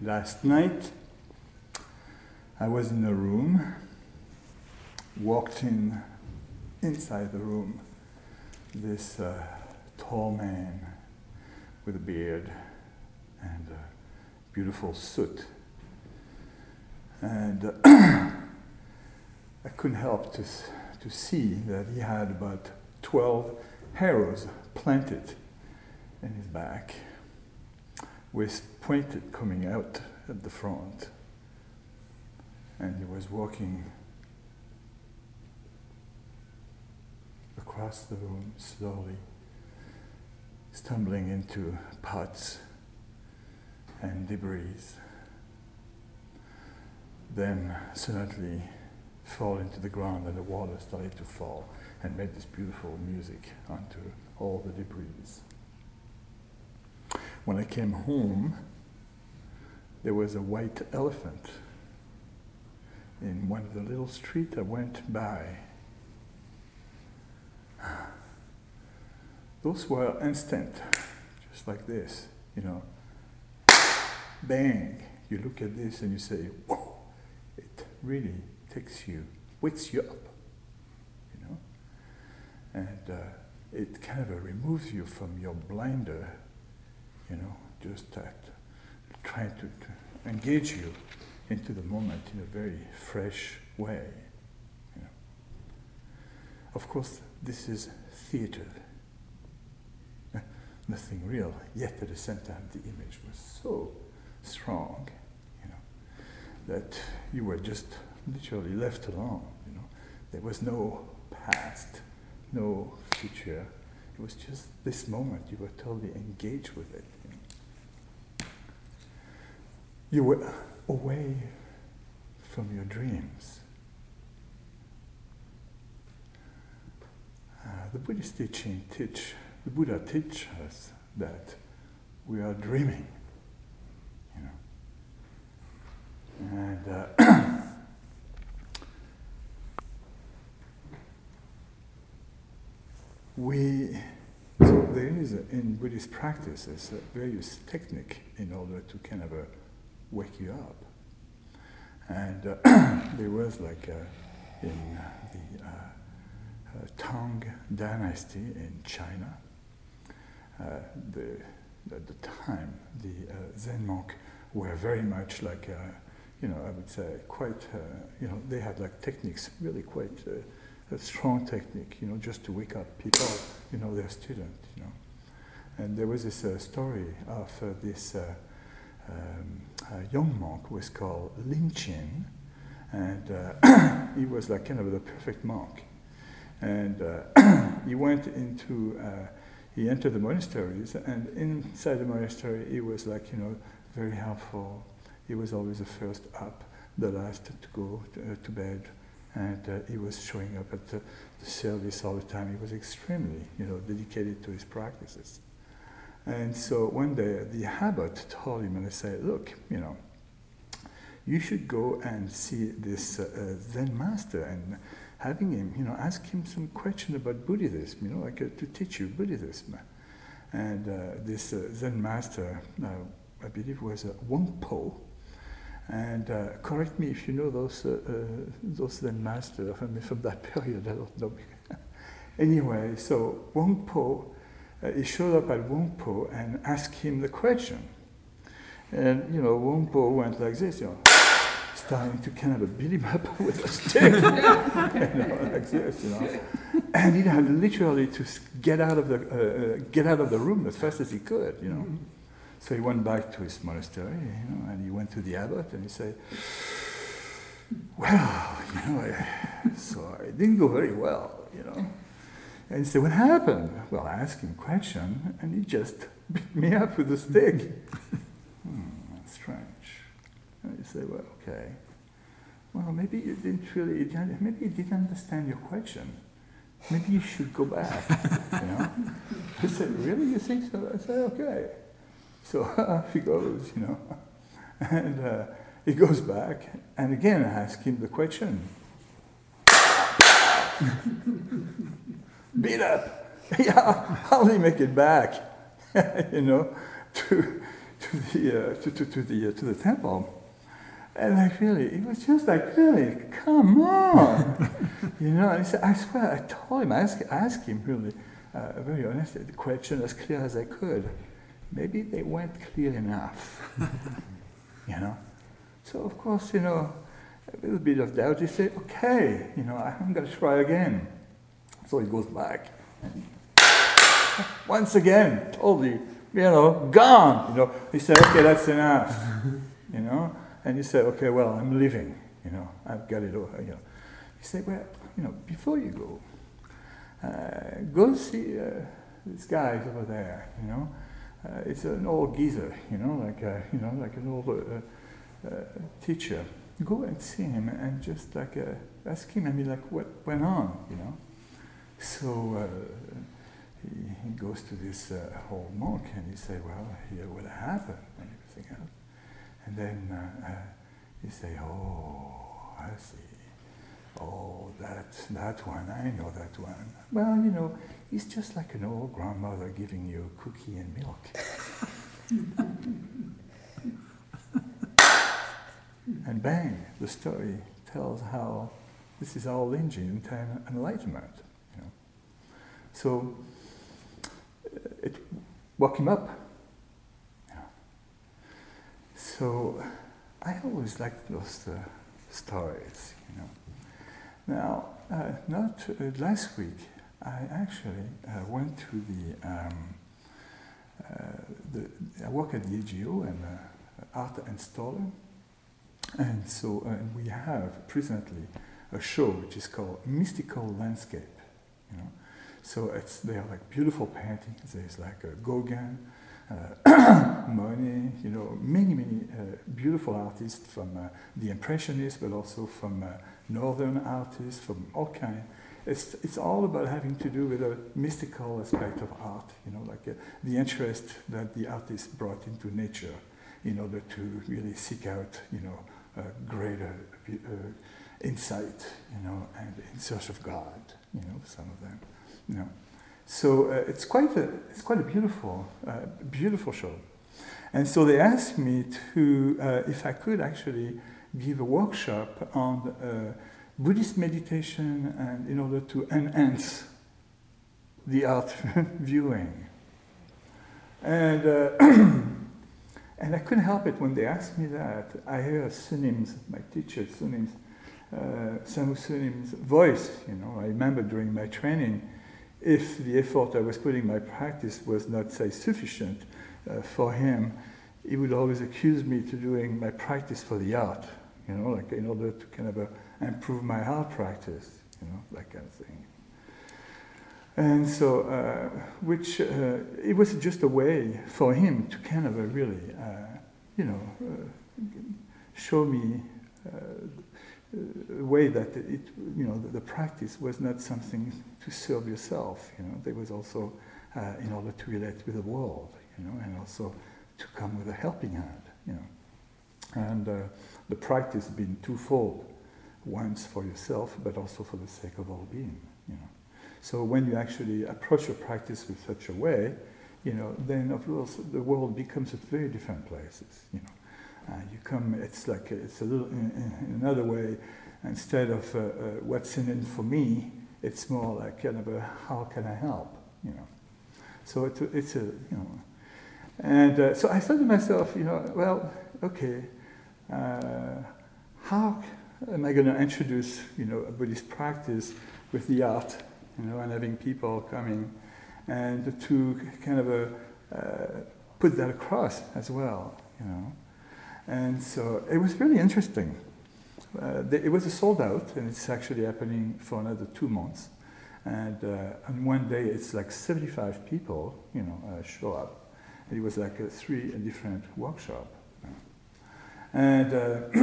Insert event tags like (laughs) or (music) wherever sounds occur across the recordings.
Last night, I was in a room, walked in inside the room, this uh, tall man with a beard and a beautiful suit. And uh, (clears throat) I couldn't help to, to see that he had about 12 arrows planted in his back with pointed coming out at the front. And he was walking across the room slowly, stumbling into pots and debris. Then suddenly fall into the ground and the water started to fall and made this beautiful music onto all the debris. When I came home, there was a white elephant in one of the little streets I went by. Those were instant, just like this, you know. Bang! You look at this and you say, whoa! It really takes you, wakes you up, you know. And uh, it kind of removes you from your blinder you know, just that, trying to, to engage you into the moment in a very fresh way. You know. Of course, this is theater, (laughs) nothing real, yet at the same time the image was so strong, you know, that you were just literally left alone. You know, there was no past, no future. It was just this moment. You were totally engaged with it you were away from your dreams. Uh, the Buddhist teaching teach, the Buddha teach us that we are dreaming, you know. And uh, (clears throat) we, so there is a, in Buddhist practice, a various technique in order to kind of a wake you up. And uh, (clears throat) there was like uh, in the uh, uh, Tang dynasty in China, uh, the, at the time, the Zen monk were very much like, you know, I would say quite, you know, they had like techniques, really quite a strong technique, you know, just to wake up people, you know, their students, you know. And there was this uh, story of uh, this uh, um, young monk was called Lin Chi, and uh, (coughs) he was like kind of the perfect monk. And uh, (coughs) he went into, uh, he entered the monasteries, and inside the monastery, he was like, you know, very helpful. He was always the first up, the last to go to, uh, to bed, and uh, he was showing up at the, the service all the time. He was extremely, you know, dedicated to his practices. And so one day the abbot told him, and I said, look, you know, you should go and see this uh, uh, Zen master and having him, you know, ask him some question about Buddhism, you know, like uh, to teach you Buddhism. And uh, this uh, Zen master, uh, I believe, was Huang Po. And correct me if you know those those Zen masters from, from that (laughs) period. I don't know. (laughs) anyway, so Huang Po uh, he showed up at Huang Po and asked him the question. And, you know, Huang Po went like this, you know, starting to kind of beat him up with a stick, (laughs) you know, like this, you know. And he had literally to get out of the, uh, uh, get out of the room as fast as he could, you know. So he went back to his monastery, you know, and he went to the abbot and he said, well, you know, so it didn't go very well, you know. And he said, What happened? Well, I asked him a question, and he just (laughs) beat me up with a stick. (laughs) hmm, that's strange. And you say, Well, okay. Well, maybe you didn't really, maybe you didn't understand your question. Maybe you should go back. you know? (laughs) He said, Really? You think so? I said, Okay. So off he goes, you know. And uh, he goes back, and again I ask him the question beat up. (laughs) Yeah, how do you make it back? (laughs) you know, to, to the, uh, to, to, to, the, uh, to the temple. And like really, it was just like, really, come on. (laughs) you know, and he said, I swear, I told him, I asked, I asked him really, uh, very honestly, the question as clear as I could. Maybe they weren't clear enough. you know? So of course, you know, a little bit of doubt, he said, okay, you know, I'm going to try again. So he goes back. Once again, totally, you know, gone. You know, he said, okay, that's enough. (laughs) you know, and he said, okay, well, I'm leaving. You know, I've got it all. You know, he said, well, you know, before you go, uh, go see uh, this guy over there. You know, uh, it's an old geezer. You know, like uh, you know, like an old uh, uh, teacher. Go and see him and just like ask him. I mean, like, what went on? You know. So he, he goes to this uh, old monk and he say, well, here what happened and everything else. And then uh, uh, he say, oh, I see. Oh, that, that one, I know that one. Well, you know, he's just like an old grandmother giving you a cookie and milk. (laughs) and bang, the story tells how this is all to enlightenment. So it woke him up. So I always liked those uh, stories, you know. Now, uh, not uh, last week, I actually uh, went to the, um, uh, the, I work at the AGO and uh, art installer, and so we have presently a show which is called Mystical Landscape, you know. So it's they are like beautiful paintings. There's like a Gauguin, uh, (coughs) Monet, you know, many many uh, beautiful artists from uh, the Impressionists, but also from uh, Northern artists, from all kind. It's it's all about having to do with a mystical aspect of art. You know, like uh, the interest that the artist brought into nature in order to really seek out, you know, greater uh, insight, you know, and in search of God. You know, some of them. You know. So uh, it's quite a it's quite a beautiful uh, beautiful show, and so they asked me to uh, if I could actually give a workshop on uh, Buddhist meditation and in order to enhance the art (laughs) viewing, and. Uh, (clears throat) and I couldn't help it when they asked me that. I heard Sunim's, my teacher, Sunim's, uh, Samu Sunim's voice. You know, I remember during my training, if the effort I was putting in my practice was not, say, sufficient uh, for him, he would always accuse me to doing my practice for the art, you know, like in order to kind of uh, improve my art practice, you know, that kind of thing. And so, uh, which uh, it was just a way for him to kind of uh, really, uh, you know, show me way that it, you know, the, the, practice was not something to serve yourself. You know, there was also uh, in order to relate with the world. You know, and also to come with a helping hand. You know, and uh, the practice being twofold: once for yourself, but also for the sake of all being. You know, so when you actually approach your practice with such a way, you know, then of course the world becomes at very different places. You know. Uh, you come, it's like, it's a little, in, in another way, instead of uh, uh, what's in it for me, it's more like kind of a how can I help, you know. So it's a, it's a you know, and uh, so I thought to myself, you know, well, okay, uh, how am I going to introduce, you know, a Buddhist practice with the art, you know, and having people coming, and to kind of a, uh, put that across as well, you know. And so it was really interesting. Uh, it was a sold out, and it's actually happening for another two months. And uh, on one day, it's like 75 people, you know, uh, show up. And it was like a three a different workshop, and uh, (clears throat)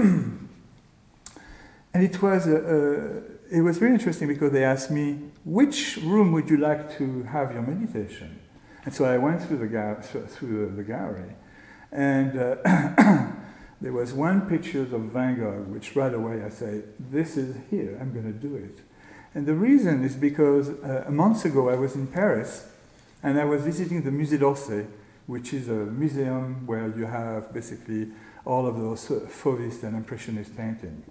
and it was uh, uh, it was really interesting because they asked me which room would you like to have your meditation, and so I went through the ga- through the gallery, and. (clears throat) there was one picture of Van Gogh, which right away I say, this is here, I'm going to do it. And the reason is because uh, a month ago I was in Paris and I was visiting the Musée d'Orsay which is a museum where you have basically all of those Fauvist and Impressionist paintings.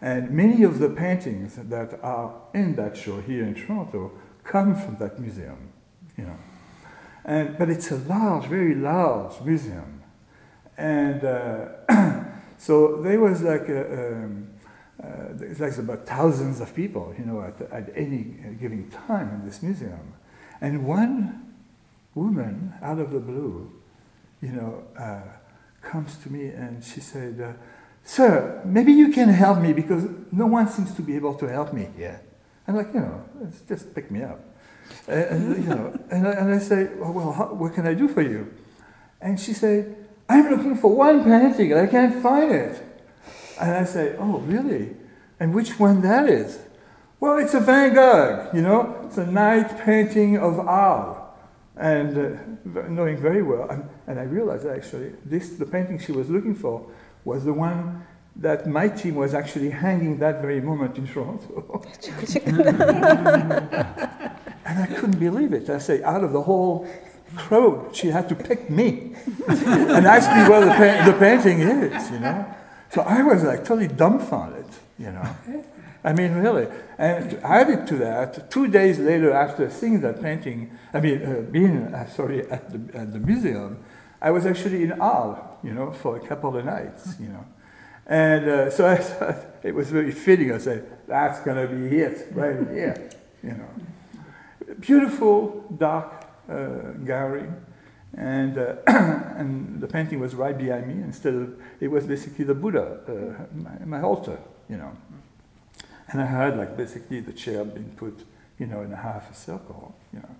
And many of the paintings that are in that show here in Toronto come from that museum, you know. And, but it's a large, very large museum. And uh, (clears throat) so there was like a, um, uh, like about thousands of people, you know, at, at any given time in this museum. And one woman, out of the blue, you know, uh, comes to me and she said, uh, Sir, maybe you can help me because no one seems to be able to help me here. I'm like, you know, just pick me up. And, and you know, and I, and I say, well, well how, what can I do for you? And she said, I'm looking for one painting and I can't find it. And I say, oh, really? And which one that is? Well, it's a Van Gogh, you know, it's a night painting of Arles. And uh, knowing very well, and, and I realized actually, this, the painting she was looking for was the one that my team was actually hanging that very moment in Toronto. (laughs) and I couldn't believe it. I say, out of the whole crowd, she had to pick me (laughs) and ask me where the, pa- the painting is, you know. So I was like totally dumbfounded, you know. I mean, really. And added to that, two days later after seeing that painting, I mean, uh, being, uh, sorry, at the, at the museum, I was actually in Arles, you know, for a couple of nights, you know. And uh, so I thought it was very fitting. I said, that's going to be it, right here, you know. Beautiful, dark gallery. And, uh, (clears throat) and the painting was right behind me instead of, it was basically the Buddha, uh, my, my altar, you know. And I had like basically the chair being put, you know, in a half a circle, you know.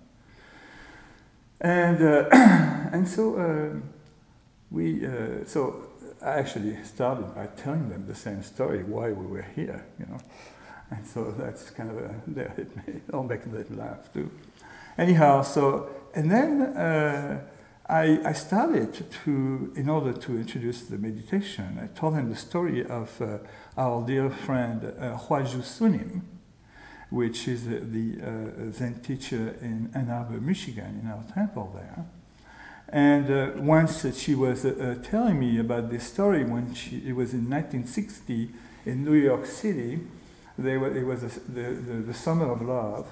And, uh, (clears throat) and so uh, we, uh, so I actually started by telling them the same story, why we were here, you know. And so that's kind of (laughs) a, it may, I'll make them laugh too. Anyhow, so, and then uh, I, I started to, in order to introduce the meditation, I told them the story of uh, our dear friend uh, Haju Sunim, which is uh, the uh, Zen teacher in Ann Arbor, Michigan, in our temple there. And uh, once she was uh, uh, telling me about this story when she, it was in 1960 in New York City. Were, it was a, the, the, the, summer of love,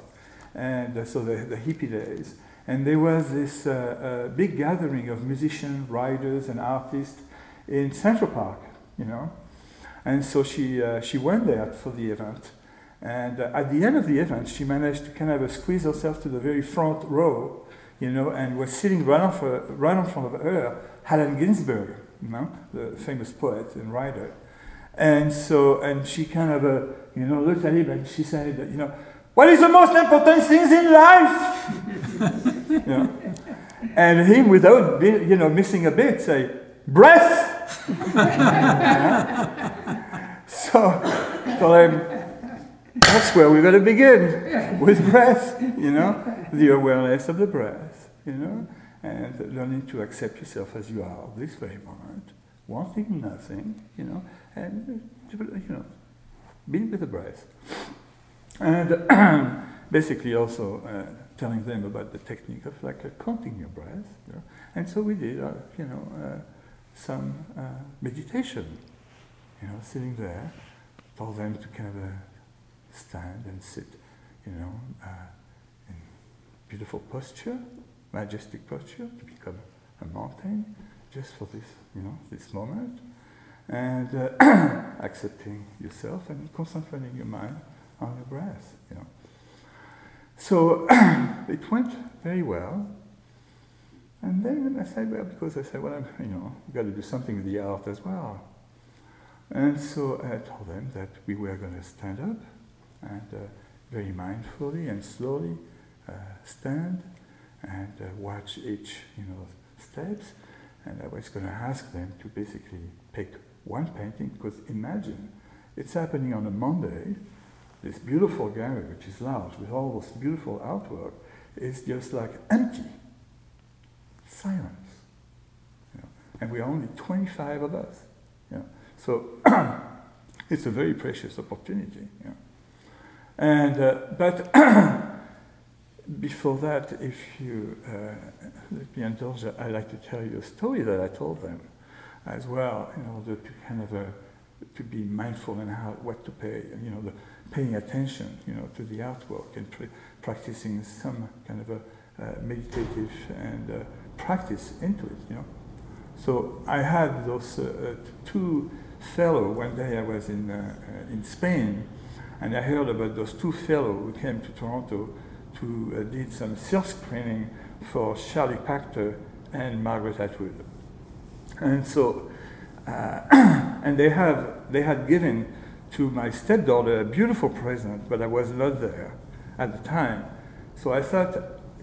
and uh, so the, the hippie days. And there was this uh, big gathering of musicians, writers, and artists in Central Park, you know. And so she, she went there for the event. And at the end of the event, she managed to kind of squeeze herself to the very front row you know, and was sitting right, off, uh, right in front of her, Allen Ginsberg, you know, the famous poet and writer. And so, and she kind of, uh, you know, looked at him and she said, you know, what is the most important things in life? (laughs) you know? And him, without, you know, missing a bit, say, breath. (laughs) so, so um, that's where we're going to begin with breath, you know, the awareness of the breath, you know, and learning to accept yourself as you are this very moment, wanting nothing, you know, and, you know, being with the breath. And (clears throat) basically also uh, telling them about the technique of like uh, counting your breath. You know? And so we did, uh, you know, uh, some uh, meditation, you know, sitting there, told them to kind of uh, stand and sit, you know, in beautiful posture, majestic posture, to become a mountain, just for this, you know, this moment, and (clears throat) accepting yourself and concentrating your mind on the breath, you know. So (clears throat) it went very well. And then I said, well, because I said, well, I'm, you know, you've got to do something with the art as well. And so I told them that we were going to stand up and uh, very mindfully and slowly uh, stand and uh, watch each you know steps. And I was going to ask them to basically pick one painting because imagine it's happening on a Monday. This beautiful gallery, which is large with all this beautiful artwork, is just like empty, silence. You know? And we're only 25 of us. You know? So (clears throat) it's a very precious opportunity. You know? And, uh, but (clears throat) before that, if you uh, let me indulge, I'd like to tell you a story that I told them as well, in order to kind of uh, to be mindful in how what to pay, you know, the paying attention, you know, to the artwork and pr- practicing some kind of a uh, meditative and uh, practice into it, you know. So I had those uh, two fellow. One day I was in in Spain, and I heard about those two fellow who came to Toronto to uh, did some silk screening for Charlie Pachter and Margaret Atwood. And so, uh, (clears throat) and they have they had given to my stepdaughter a beautiful present, but I was not there at the time. So I thought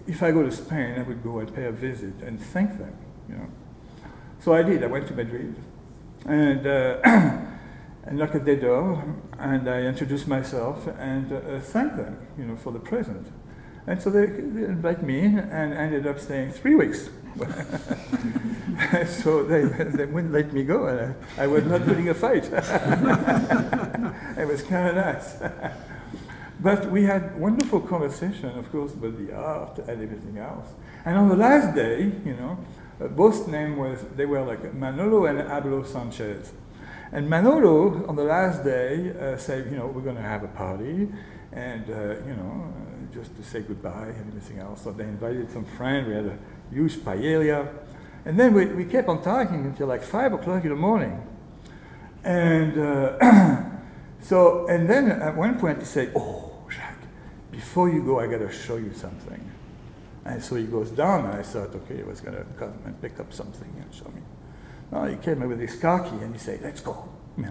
if I go to Spain, I would go and pay a visit and thank them, you know. So I did. I went to Madrid, and. Uh, (clears throat) and knocked at their door, and I introduced myself and uh, thanked them, you know, for the present. And so they, they invited me and ended up staying three weeks. (laughs) (laughs) so they, they wouldn't let me go, and I, I was not putting a fight. (laughs) it was kind of nice. (laughs) but we had wonderful conversation, of course, about the art and everything else. And on the last day, you know, uh, both names was they were like Manolo and Abelo Sanchez. And Manolo, on the last day, uh, said, you know, we're going to have a party, and, uh, you know, uh, just to say goodbye and everything else. So they invited some friends. We had a huge paella. And then we, we kept on talking until like 5 o'clock in the morning. And uh, (clears throat) so, and then at one point he said, oh, Jacques, before you go, I got to show you something. And so he goes down, and I thought, okay, he was going to come and pick up something and show me. Well, he came with his car key and he said, let's go. (laughs)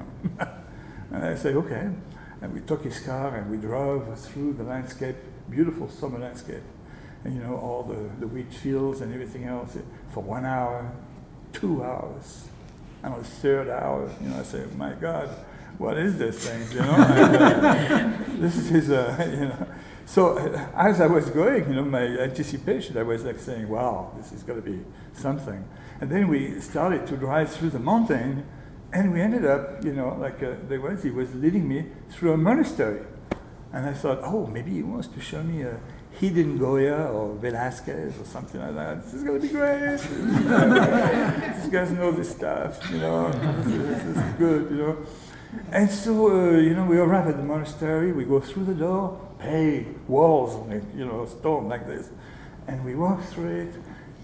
And I said, okay. And we took his car and we drove through the landscape, beautiful summer landscape. You know, all the, the wheat fields and everything else for one hour, two hours. And on the third hour, you know, I say, my God, what is this thing? You know, (laughs) uh, this is, uh, (laughs) you know. So uh, as I was going, you know, my anticipation, I was like saying, wow, this is going to be something. And then we started to drive through the mountain, and we ended up, you know, like uh, there was, he was leading me through a monastery. And I thought, oh, maybe he wants to show me a hidden Goya or Velasquez or something like that. This is going to be great. (laughs) These guys know this stuff, you know. This is, good, you know. And so, uh, you know, we arrive at the monastery, we go through the door, hey, walls, you know, stone like this. And we walk through it,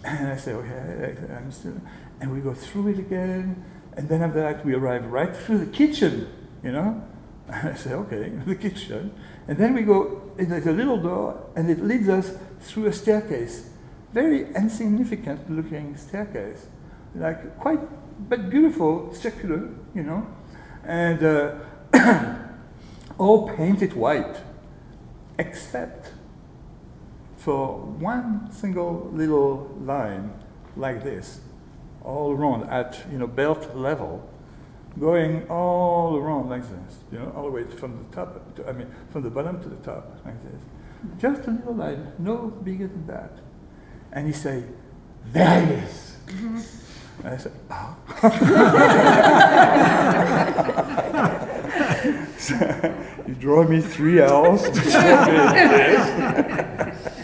and I say, okay, I'm still, and we go through it again, and then after that we arrive right through the kitchen, you know. And (laughs) I say, okay, (laughs) the kitchen, and then we go. There's a little door, and it leads us through a staircase, very insignificant looking staircase, like quite but beautiful, circular, you know, and uh, (clears throat) all painted white, except for one single little line like this, all around at you know belt level, going all around like this, you know, all the way from the top, to, I mean, from the bottom to the top like this. Just a little line, no bigger than that. And he say, there it is. And I said, oh. (laughs) so, you draw me three hours to show me this.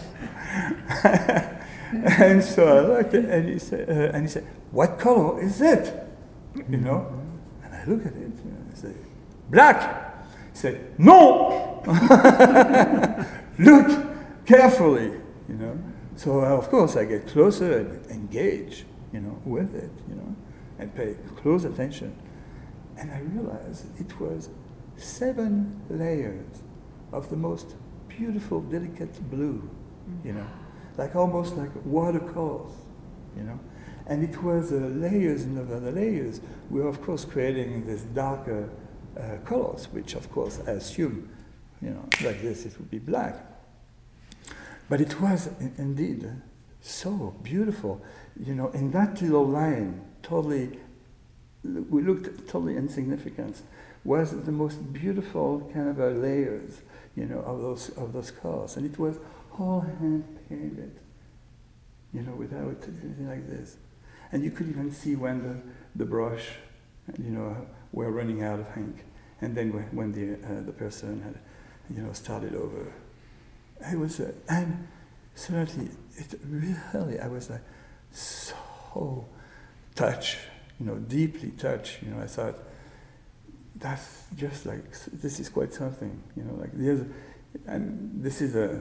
and so I looked at and he said, uh, and he said, "What color is it?" You know, Look at it and I say, "Black." He said, "No." (laughs) look carefully, you know. So uh, of course I get closer and engage, you know, with it, you know, and pay close attention, and I realized it was seven layers of the most beautiful, delicate blue, you know like almost like watercolors, you know. And it was uh, layers and the layers. We were of course creating this darker uh, colors, which of course I assume, you know, like this it would be black. But it was in- indeed so beautiful, you know. In that little line, totally, we looked totally insignificant. Was the most beautiful kind of layers, you know, of those of those colors, and it was all hand painted, you know, without anything like this. And you could even see when the, the brush, you know, were running out of ink. And then when, the, uh, the person had, you know, started over. It was, uh, and suddenly, it really, I was like so touched, you know, deeply touched. You know, I thought, that's just like, this is quite something, you know, like there's, and this is a,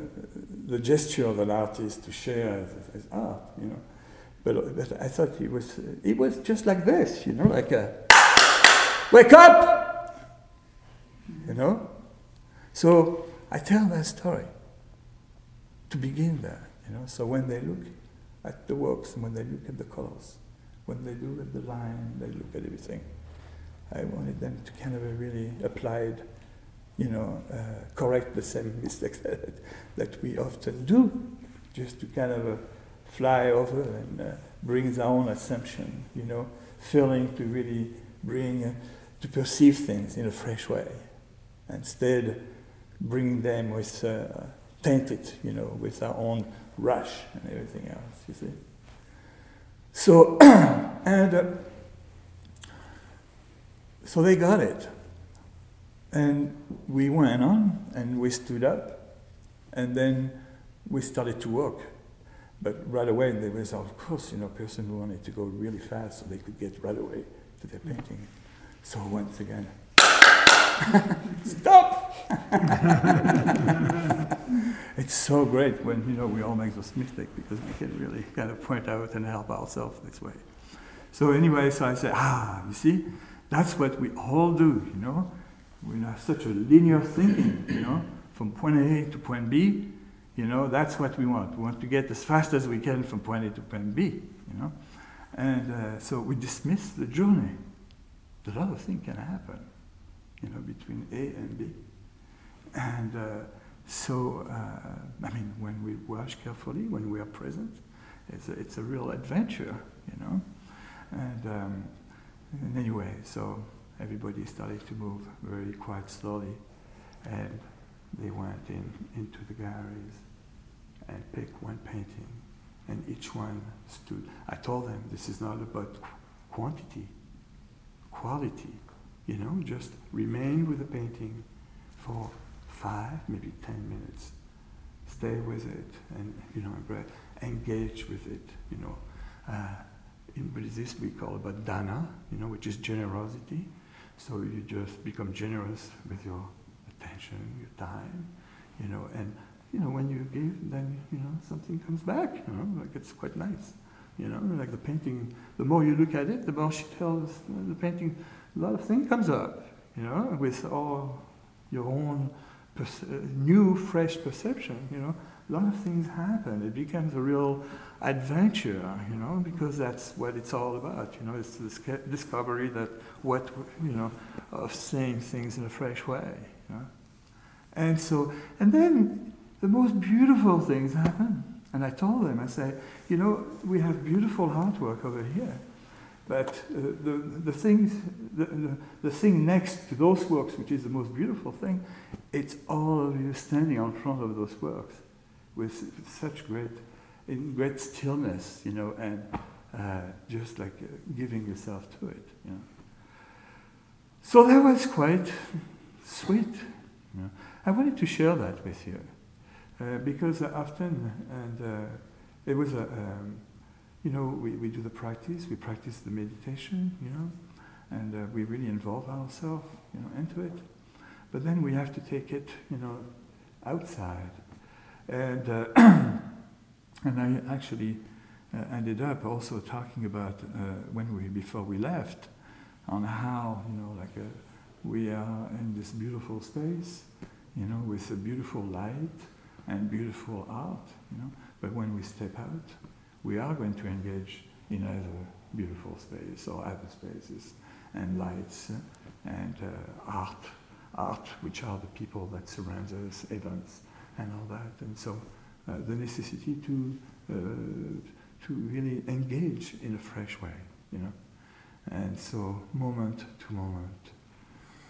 the gesture of an artist to share as, as art, you know. But, but I thought it was, it was just like this, you know, like a, wake up! You know? So I tell that story to begin there, you know. So when they look at the works when they look at the colors, when they look at the line, they look at everything. I wanted them to kind of really applied, you know, uh, correct the same (laughs) mistakes that, (laughs) that we often do, just to kind of uh, fly over and uh, bring their own assumption, you know, feeling to really bring, uh, to perceive things in a fresh way. Instead, bringing them with uh, tainted, you know, with our own rush and everything else, you see. So, (clears throat) and uh, so they got it. And we went on and we stood up and then we started to work. But right away there was, of course, you know, a person who wanted to go really fast so they could get right away to their painting. So once again, (laughs) stop! (laughs) it's so great when, you know, we all make those mistakes because we can really kind of point out and help ourselves this way. So anyway, so I said, ah, you see, that's what we all do, you know. We have such a linear thinking, you know, from point A to point B. You know, that's what we want. We want to get as fast as we can from point A to point B, you know. And uh, so we dismiss the journey. A lot of things can happen, you know, between A and B. And uh, so, uh, I mean, when we watch carefully, when we are present, it's a, it's a real adventure, you know. And um, and anyway, so everybody started to move very quite slowly, and they went in into the galleries and picked one painting, and each one stood. I told them this is not about quantity, quality. You know, just remain with the painting for five, maybe ten minutes. Stay with it, and you know, engage with it. You know. Uh, in Buddhist we call about dana, you know, which is generosity. So you just become generous with your attention, your time, you know, and you know when you give, then you know something comes back. You know, like it's quite nice. You know, like the painting. The more you look at it, the more she tells the painting. A lot of things comes up. You know, with all your own perce- new, fresh perception. You know, a lot of things happen. It becomes a real adventure, you know, because that's what it's all about. You know, it's this discovery that what you know of seeing things in a fresh way. Know? And so, and then the most beautiful things happen. And I told them, I say, you know, we have beautiful artwork over here, but uh, the, the, things, the, the, the thing next to those works, which is the most beautiful thing, it's all of you standing in front of those works with such great, in great stillness, you know, and uh, just like uh, giving yourself to it. You know. So that was quite sweet. I wanted to share that with you uh, because often, and uh, it was a, um, you know, we, we do the practice, we practice the meditation, you know, and uh, we really involve ourselves, you know, into it. But then we have to take it, you know, outside and, uh, (clears throat) and I actually uh, ended up also talking about uh, when we, before we left, on how, you know, like uh, we are in this beautiful space, you know, with a beautiful light and beautiful art, you know, but when we step out, we are going to engage in other beautiful space or other spaces and lights and uh, art, art, which are the people that surround us, events, and all that. And so uh, the necessity to, uh, to really engage in a fresh way, you know. And so moment to moment,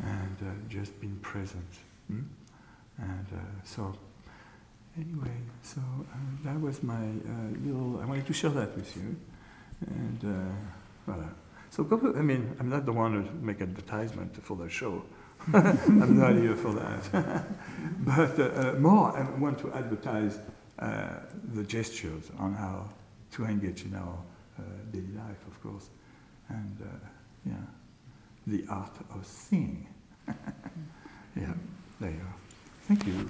and uh, just being present. Hmm? And uh, so, anyway, so uh, that was my uh, little, I wanted to share that with you. And voilà. So, I mean, I'm not the one who make advertisement for the show. (laughs) I'm not here for that. (laughs) but uh, uh, more, I want to advertise uh, the gestures on how to engage in our uh, daily life, of course, and uh, yeah, the art of seeing. (laughs) yeah, there you are. Thank you.